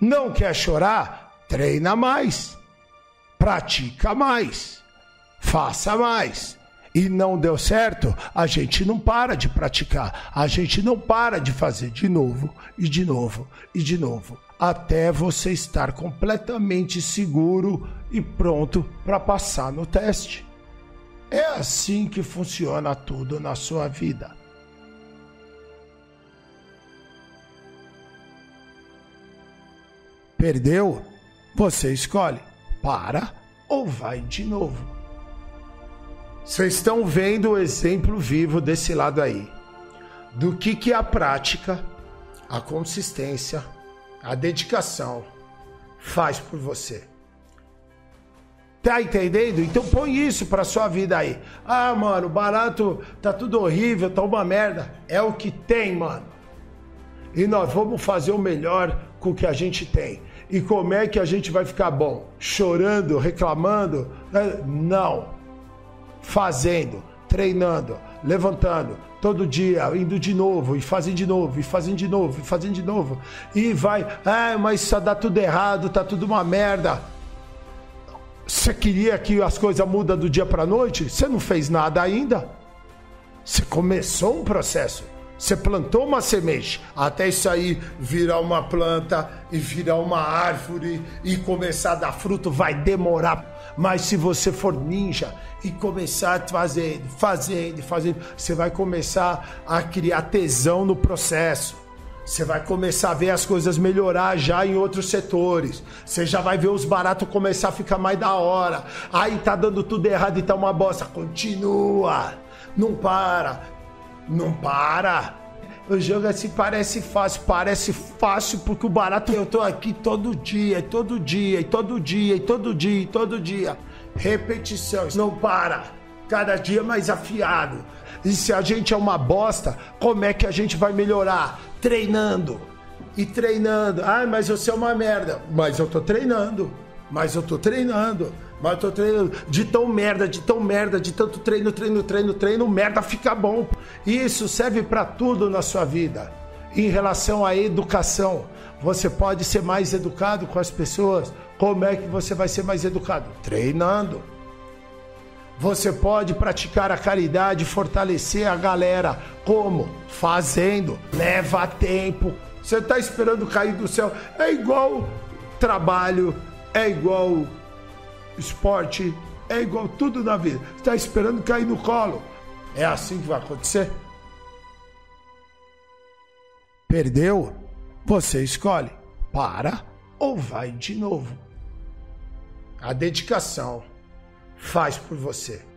Não quer chorar? Treina mais. Pratica mais. Faça mais. E não deu certo, a gente não para de praticar, a gente não para de fazer de novo e de novo e de novo, até você estar completamente seguro e pronto para passar no teste. É assim que funciona tudo na sua vida. Perdeu? Você escolhe. Para ou vai de novo. Vocês estão vendo o exemplo vivo desse lado aí. Do que, que a prática, a consistência, a dedicação faz por você. Tá entendendo? Então põe isso pra sua vida aí. Ah, mano, barato tá tudo horrível, tá uma merda. É o que tem, mano. E nós vamos fazer o melhor com o que a gente tem. E como é que a gente vai ficar bom? Chorando, reclamando? Não. Fazendo, treinando, levantando, todo dia, indo de novo, e fazendo de novo, e fazendo de novo, e fazendo de novo. E vai, ah, mas isso dá tudo errado, tá tudo uma merda. Você queria que as coisas mudam do dia para noite? Você não fez nada ainda. Você começou um processo. Você plantou uma semente, até isso aí virar uma planta e virar uma árvore e começar a dar fruto, vai demorar. Mas se você for ninja e começar fazendo, fazendo, fazendo, você vai começar a criar tesão no processo. Você vai começar a ver as coisas melhorar já em outros setores. Você já vai ver os baratos começar a ficar mais da hora. Aí tá dando tudo errado e tá uma bosta. Continua. Não para não para. O jogo assim parece fácil, parece fácil porque o barato eu tô aqui todo dia, todo dia, todo dia, todo dia, todo dia. Repetição, não para. Cada dia mais afiado. E se a gente é uma bosta, como é que a gente vai melhorar? Treinando. E treinando. Ah, mas você é uma merda. Mas eu tô treinando. Mas eu tô treinando. Mas eu tô treinando de tão merda, de tão merda, de tanto treino, treino, treino, treino, merda fica bom. Isso serve para tudo na sua vida. Em relação à educação, você pode ser mais educado com as pessoas. Como é que você vai ser mais educado? Treinando. Você pode praticar a caridade, fortalecer a galera. Como? Fazendo. Leva tempo. Você está esperando cair do céu. É igual trabalho, é igual esporte, é igual tudo na vida. Está esperando cair no colo. É assim que vai acontecer. Perdeu? Você escolhe. Para ou vai de novo. A dedicação faz por você.